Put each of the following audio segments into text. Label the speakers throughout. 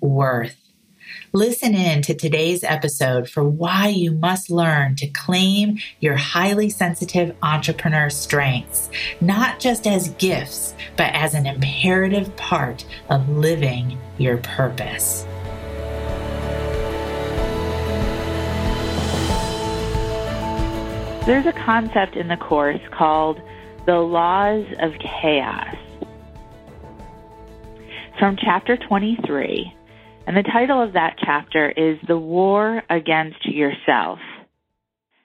Speaker 1: Worth. Listen in to today's episode for why you must learn to claim your highly sensitive entrepreneur strengths, not just as gifts, but as an imperative part of living your purpose. There's a concept in the course called the laws of chaos. From chapter 23, and the title of that chapter is The War Against Yourself.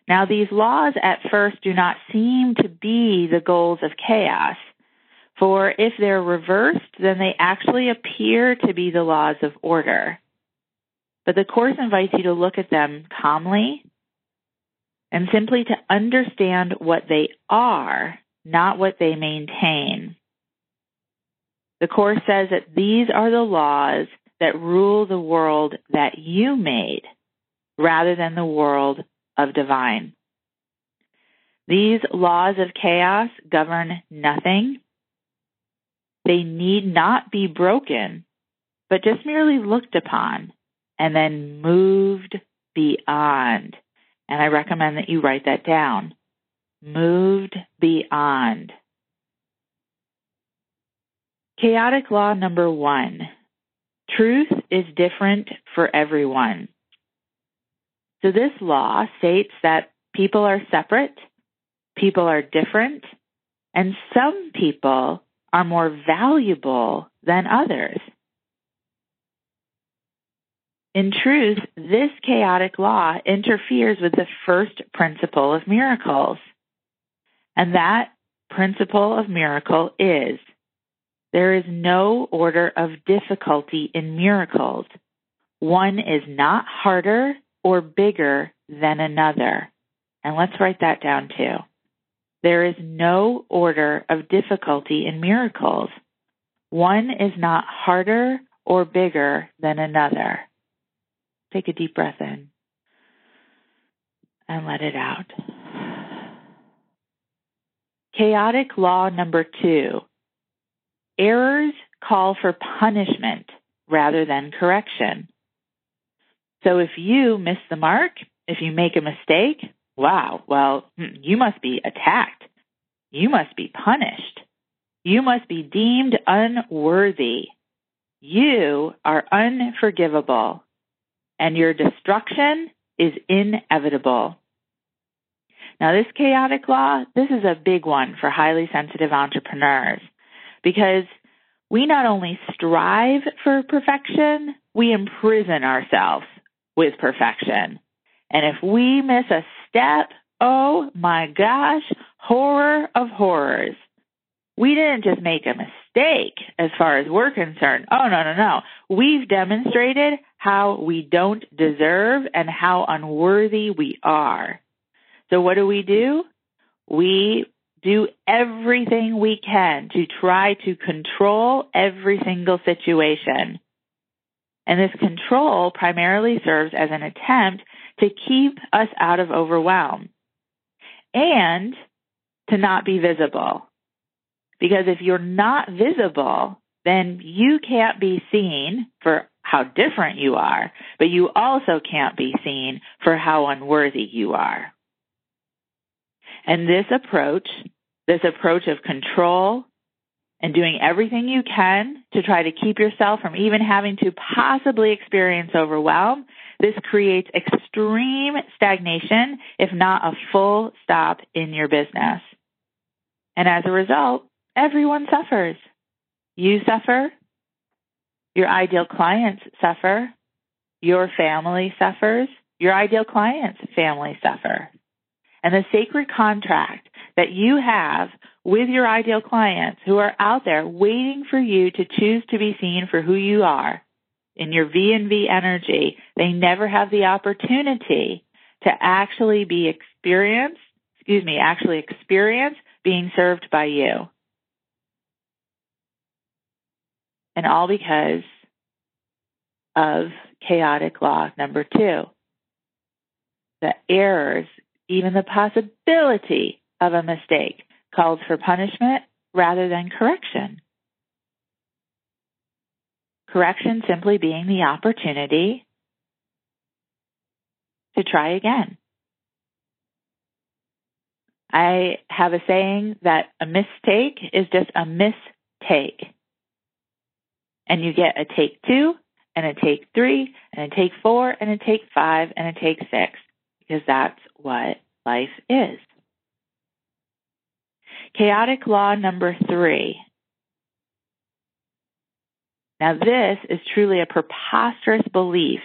Speaker 1: Now, these laws at first do not seem to be the goals of chaos, for if they're reversed, then they actually appear to be the laws of order. But the Course invites you to look at them calmly and simply to understand what they are, not what they maintain. The Course says that these are the laws that rule the world that you made rather than the world of divine. These laws of chaos govern nothing. They need not be broken, but just merely looked upon and then moved beyond. And I recommend that you write that down. Moved beyond. Chaotic law number one. Truth is different for everyone. So this law states that people are separate, people are different, and some people are more valuable than others. In truth, this chaotic law interferes with the first principle of miracles. And that principle of miracle is there is no order of difficulty in miracles. One is not harder or bigger than another. And let's write that down too. There is no order of difficulty in miracles. One is not harder or bigger than another. Take a deep breath in and let it out. Chaotic law number two. Errors call for punishment rather than correction. So if you miss the mark, if you make a mistake, wow, well, hmm, you must be attacked. You must be punished. You must be deemed unworthy. You are unforgivable and your destruction is inevitable. Now, this chaotic law, this is a big one for highly sensitive entrepreneurs because we not only strive for perfection, we imprison ourselves with perfection. And if we miss a step, oh my gosh, horror of horrors. We didn't just make a mistake as far as we're concerned. Oh, no, no, no. We've demonstrated how we don't deserve and how unworthy we are. So what do we do? We do everything we can to try to control every single situation. And this control primarily serves as an attempt to keep us out of overwhelm and to not be visible. Because if you're not visible, then you can't be seen for how different you are, but you also can't be seen for how unworthy you are. And this approach, this approach of control and doing everything you can to try to keep yourself from even having to possibly experience overwhelm, this creates extreme stagnation, if not a full stop in your business. And as a result, Everyone suffers. You suffer. Your ideal clients suffer. Your family suffers. Your ideal clients' family suffer. And the sacred contract that you have with your ideal clients who are out there waiting for you to choose to be seen for who you are, in your V and V energy, they never have the opportunity to actually be experienced, excuse me, actually experience being served by you. And all because of chaotic law number two. The errors, even the possibility of a mistake, calls for punishment rather than correction. Correction simply being the opportunity to try again. I have a saying that a mistake is just a mistake. And you get a take two, and a take three, and a take four, and a take five, and a take six, because that's what life is. Chaotic law number three. Now, this is truly a preposterous belief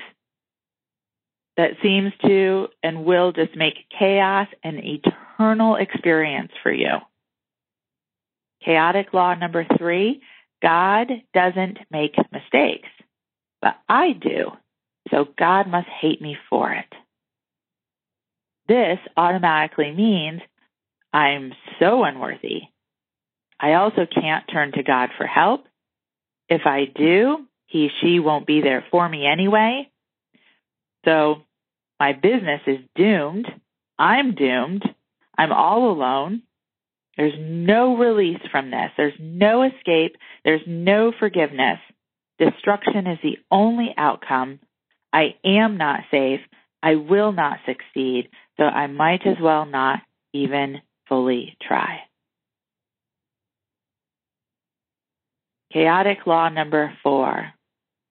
Speaker 1: that seems to and will just make chaos an eternal experience for you. Chaotic law number three God doesn't make mistakes, but I do. So God must hate me for it. This automatically means I'm so unworthy. I also can't turn to God for help. If I do, he, she won't be there for me anyway. So my business is doomed. I'm doomed. I'm all alone. There's no release from this. There's no escape. There's no forgiveness. Destruction is the only outcome. I am not safe. I will not succeed. So I might as well not even fully try. Chaotic law number four.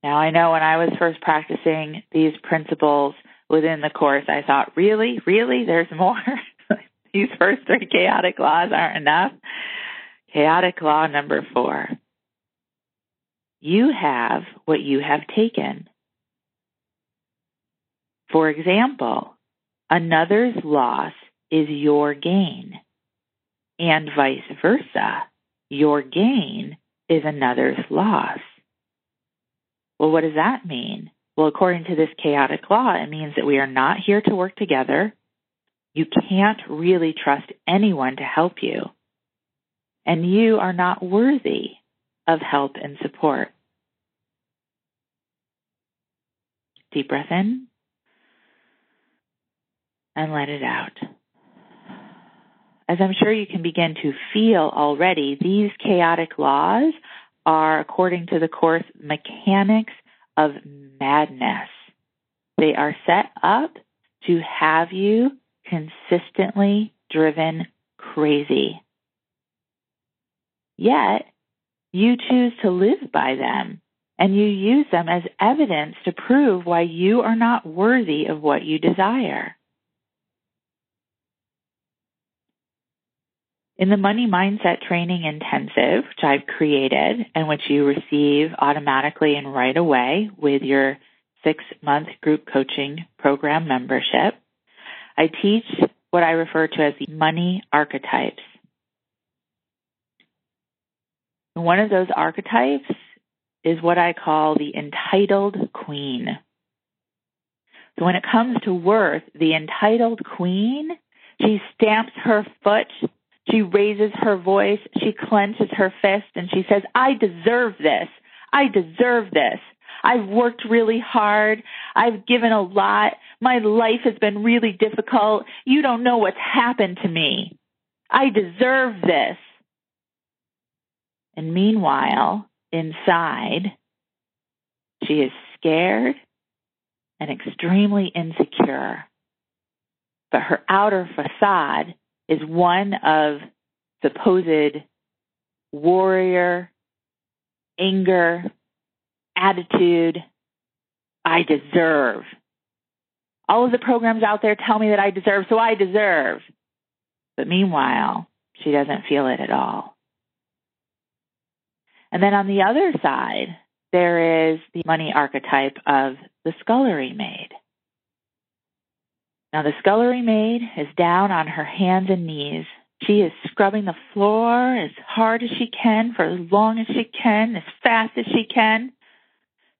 Speaker 1: Now I know when I was first practicing these principles within the course, I thought, really, really, there's more? These first three chaotic laws aren't enough. Chaotic law number four. You have what you have taken. For example, another's loss is your gain, and vice versa. Your gain is another's loss. Well, what does that mean? Well, according to this chaotic law, it means that we are not here to work together. You can't really trust anyone to help you. And you are not worthy of help and support. Deep breath in and let it out. As I'm sure you can begin to feel already, these chaotic laws are, according to the Course, mechanics of madness. They are set up to have you consistently driven crazy. Yet, you choose to live by them and you use them as evidence to prove why you are not worthy of what you desire. In the Money Mindset Training Intensive, which I've created and which you receive automatically and right away with your six month group coaching program membership, I teach what I refer to as the money archetypes. One of those archetypes is what I call the entitled queen. So when it comes to worth, the entitled queen, she stamps her foot, she raises her voice, she clenches her fist, and she says, I deserve this. I deserve this. I've worked really hard. I've given a lot. My life has been really difficult. You don't know what's happened to me. I deserve this. And meanwhile, inside, she is scared and extremely insecure. But her outer facade is one of supposed warrior, anger, attitude, I deserve. All of the programs out there tell me that I deserve, so I deserve. But meanwhile, she doesn't feel it at all. And then on the other side, there is the money archetype of the scullery maid. Now, the scullery maid is down on her hands and knees. She is scrubbing the floor as hard as she can for as long as she can, as fast as she can.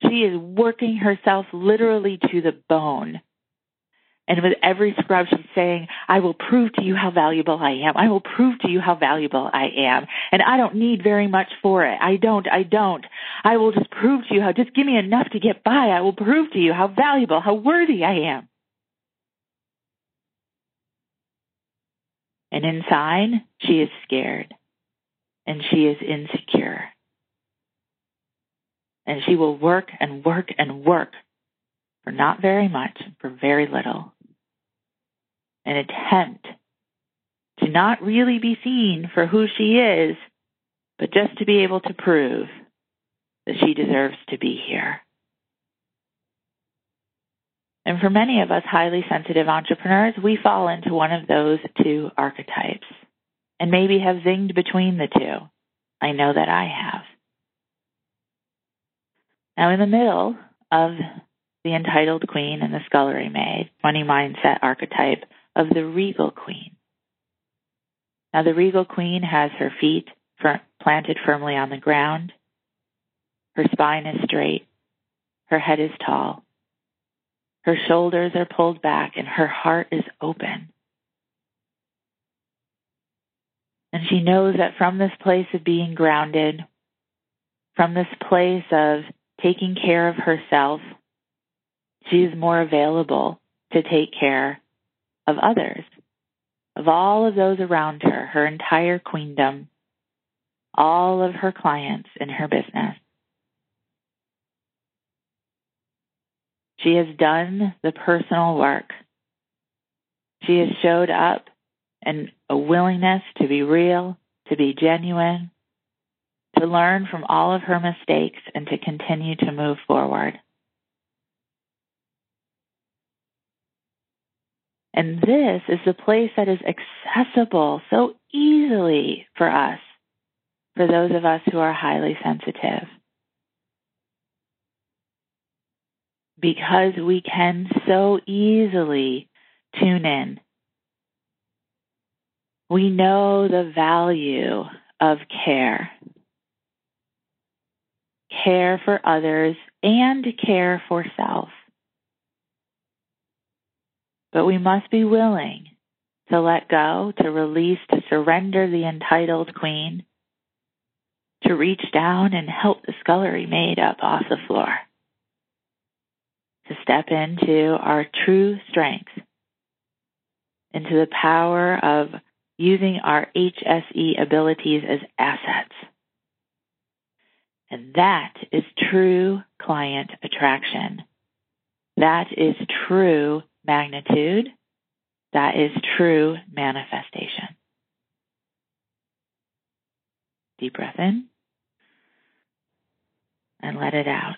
Speaker 1: She is working herself literally to the bone. And with every scrub, she's saying, I will prove to you how valuable I am. I will prove to you how valuable I am. And I don't need very much for it. I don't, I don't. I will just prove to you how, just give me enough to get by. I will prove to you how valuable, how worthy I am. And inside, she is scared and she is insecure. And she will work and work and work for not very much, for very little. An attempt to not really be seen for who she is, but just to be able to prove that she deserves to be here. And for many of us highly sensitive entrepreneurs, we fall into one of those two archetypes and maybe have zinged between the two. I know that I have. Now, in the middle of the entitled queen and the scullery maid, money mindset archetype of the regal queen. Now, the regal queen has her feet planted firmly on the ground. Her spine is straight. Her head is tall. Her shoulders are pulled back and her heart is open. And she knows that from this place of being grounded, from this place of taking care of herself, she is more available to take care of others, of all of those around her, her entire queendom, all of her clients in her business. She has done the personal work. She has showed up and a willingness to be real, to be genuine, to learn from all of her mistakes and to continue to move forward. And this is the place that is accessible so easily for us, for those of us who are highly sensitive. Because we can so easily tune in we know the value of care. Care for others and care for self. But we must be willing to let go, to release, to surrender the entitled queen, to reach down and help the scullery maid up off the floor, to step into our true strength, into the power of using our HSE abilities as assets. And that is true client attraction. That is true magnitude. That is true manifestation. Deep breath in and let it out.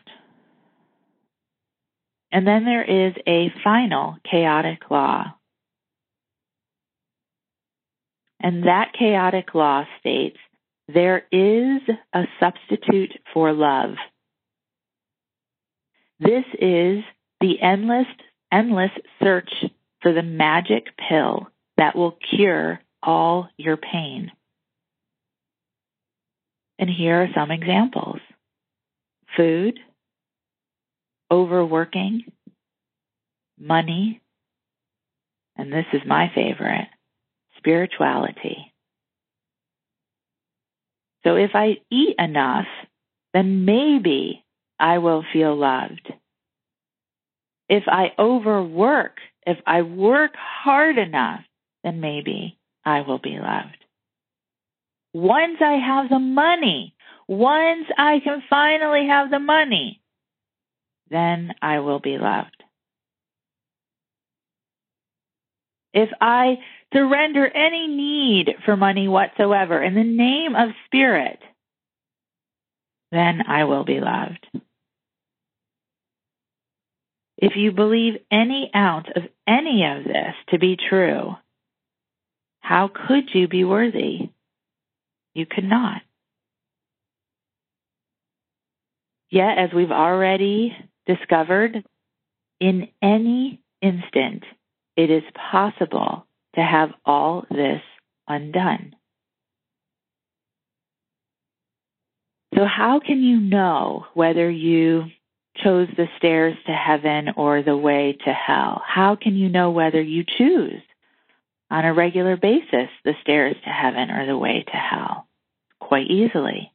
Speaker 1: And then there is a final chaotic law and that chaotic law states there is a substitute for love. This is the endless, endless search for the magic pill that will cure all your pain. And here are some examples food, overworking, money, and this is my favorite spirituality. So if I eat enough, then maybe I will feel loved. If I overwork, if I work hard enough, then maybe I will be loved. Once I have the money, once I can finally have the money, then I will be loved. If I surrender any need for money whatsoever in the name of spirit, then I will be loved. If you believe any ounce of any of this to be true, how could you be worthy? You could not. Yet, as we've already discovered, in any instant, it is possible to have all this undone. So, how can you know whether you chose the stairs to heaven or the way to hell? How can you know whether you choose on a regular basis the stairs to heaven or the way to hell? Quite easily.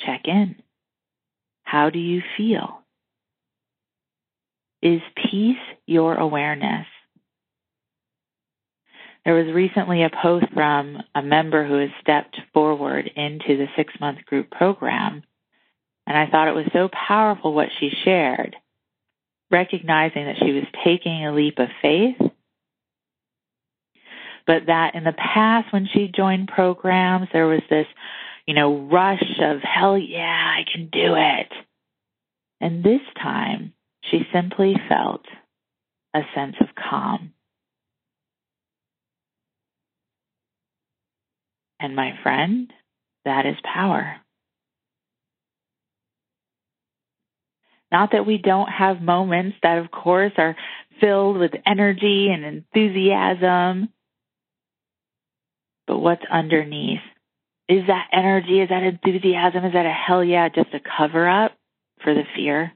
Speaker 1: Check in. How do you feel? Is peace your awareness? There was recently a post from a member who has stepped forward into the six month group program. And I thought it was so powerful what she shared, recognizing that she was taking a leap of faith, but that in the past when she joined programs, there was this, you know, rush of, hell yeah, I can do it. And this time, she simply felt a sense of calm. And my friend, that is power. Not that we don't have moments that, of course, are filled with energy and enthusiasm, but what's underneath? Is that energy? Is that enthusiasm? Is that a hell yeah, just a cover up for the fear?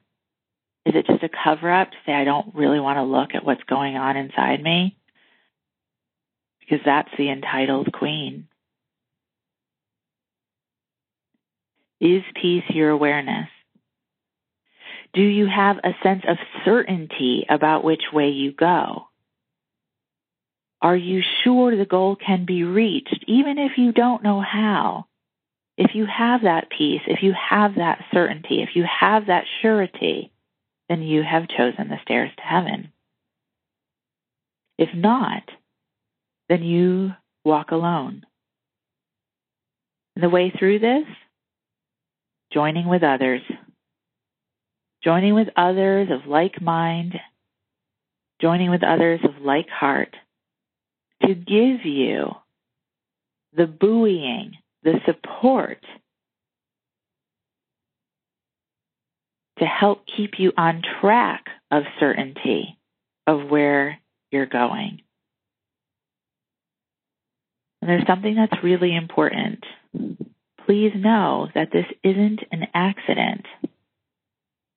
Speaker 1: Is it just a cover up to say, I don't really want to look at what's going on inside me? Because that's the entitled queen. Is peace your awareness? Do you have a sense of certainty about which way you go? Are you sure the goal can be reached, even if you don't know how? If you have that peace, if you have that certainty, if you have that surety, then you have chosen the stairs to heaven. If not, then you walk alone. And the way through this, joining with others, joining with others of like mind, joining with others of like heart to give you the buoying, the support to help keep you on track of certainty of where you're going. And there's something that's really important. Please know that this isn't an accident.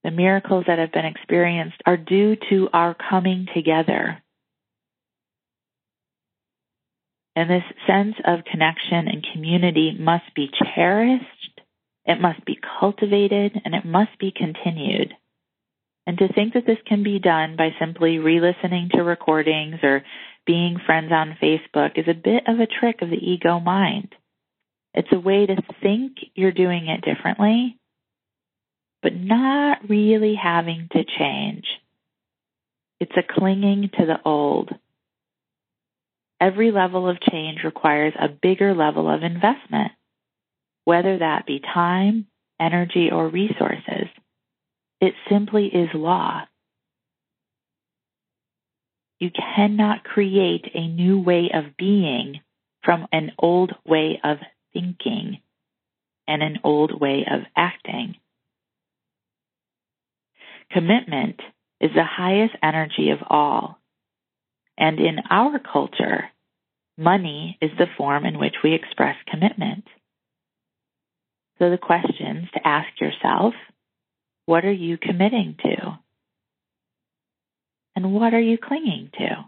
Speaker 1: The miracles that have been experienced are due to our coming together. And this sense of connection and community must be cherished it must be cultivated and it must be continued. And to think that this can be done by simply re listening to recordings or being friends on Facebook is a bit of a trick of the ego mind. It's a way to think you're doing it differently, but not really having to change. It's a clinging to the old. Every level of change requires a bigger level of investment whether that be time, energy, or resources. It simply is law. You cannot create a new way of being from an old way of thinking and an old way of acting. Commitment is the highest energy of all. And in our culture, money is the form in which we express commitment. So the questions to ask yourself, what are you committing to? And what are you clinging to?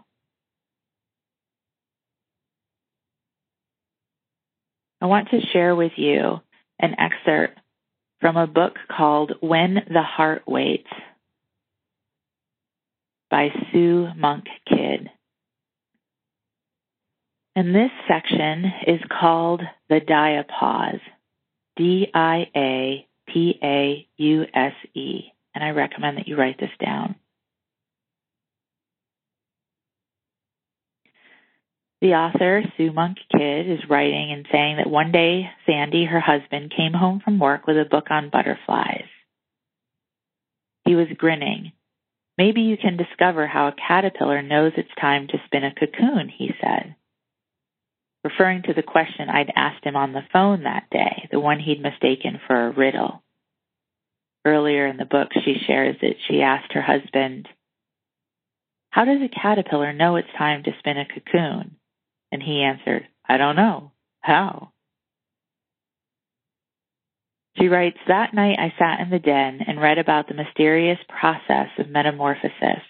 Speaker 1: I want to share with you an excerpt from a book called When the Heart Waits by Sue Monk Kidd. And this section is called the diapause. D I A P A U S E. And I recommend that you write this down. The author, Sue Monk Kidd, is writing and saying that one day Sandy, her husband, came home from work with a book on butterflies. He was grinning. Maybe you can discover how a caterpillar knows it's time to spin a cocoon, he said referring to the question I'd asked him on the phone that day, the one he'd mistaken for a riddle. Earlier in the book, she shares that she asked her husband, How does a caterpillar know it's time to spin a cocoon? And he answered, I don't know. How? She writes, That night I sat in the den and read about the mysterious process of metamorphosis.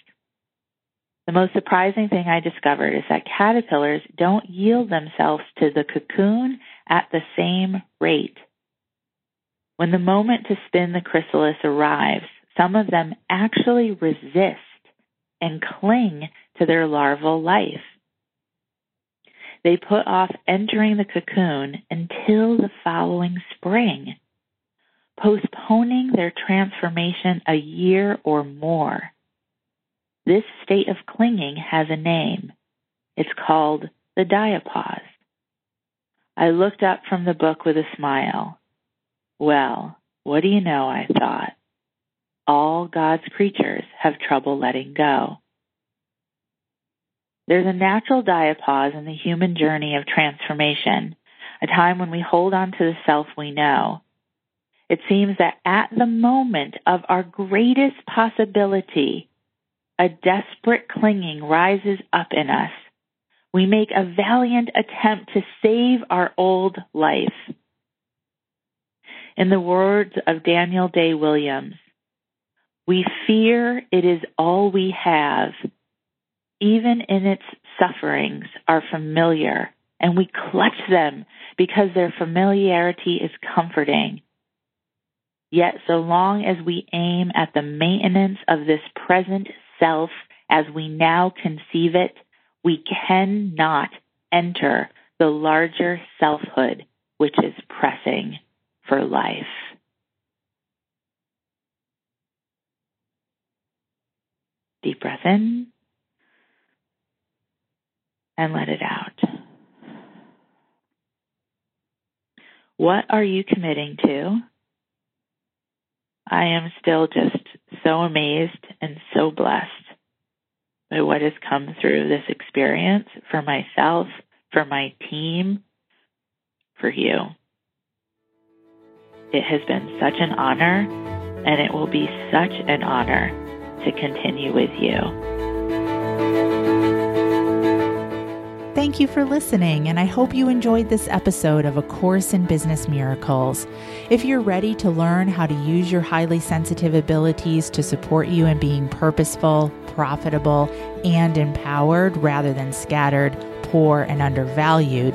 Speaker 1: The most surprising thing I discovered is that caterpillars don't yield themselves to the cocoon at the same rate. When the moment to spin the chrysalis arrives, some of them actually resist and cling to their larval life. They put off entering the cocoon until the following spring, postponing their transformation a year or more. This state of clinging has a name. It's called the diapause. I looked up from the book with a smile. Well, what do you know? I thought. All God's creatures have trouble letting go. There's a natural diapause in the human journey of transformation, a time when we hold on to the self we know. It seems that at the moment of our greatest possibility, a desperate clinging rises up in us. We make a valiant attempt to save our old life. In the words of Daniel Day Williams, we fear it is all we have, even in its sufferings, are familiar, and we clutch them because their familiarity is comforting. Yet, so long as we aim at the maintenance of this present self as we now conceive it, we cannot enter the larger selfhood which is pressing for life. Deep breath in and let it out. What are you committing to? I am still just so amazed and so blessed by what has come through this experience for myself, for my team, for you. It has been such an honor, and it will be such an honor to continue with you.
Speaker 2: Thank you for listening, and I hope you enjoyed this episode of A Course in Business Miracles. If you're ready to learn how to use your highly sensitive abilities to support you in being purposeful, profitable, and empowered rather than scattered, poor, and undervalued,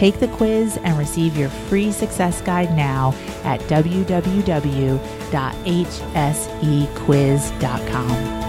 Speaker 2: Take the quiz and receive your free success guide now at www.hsequiz.com.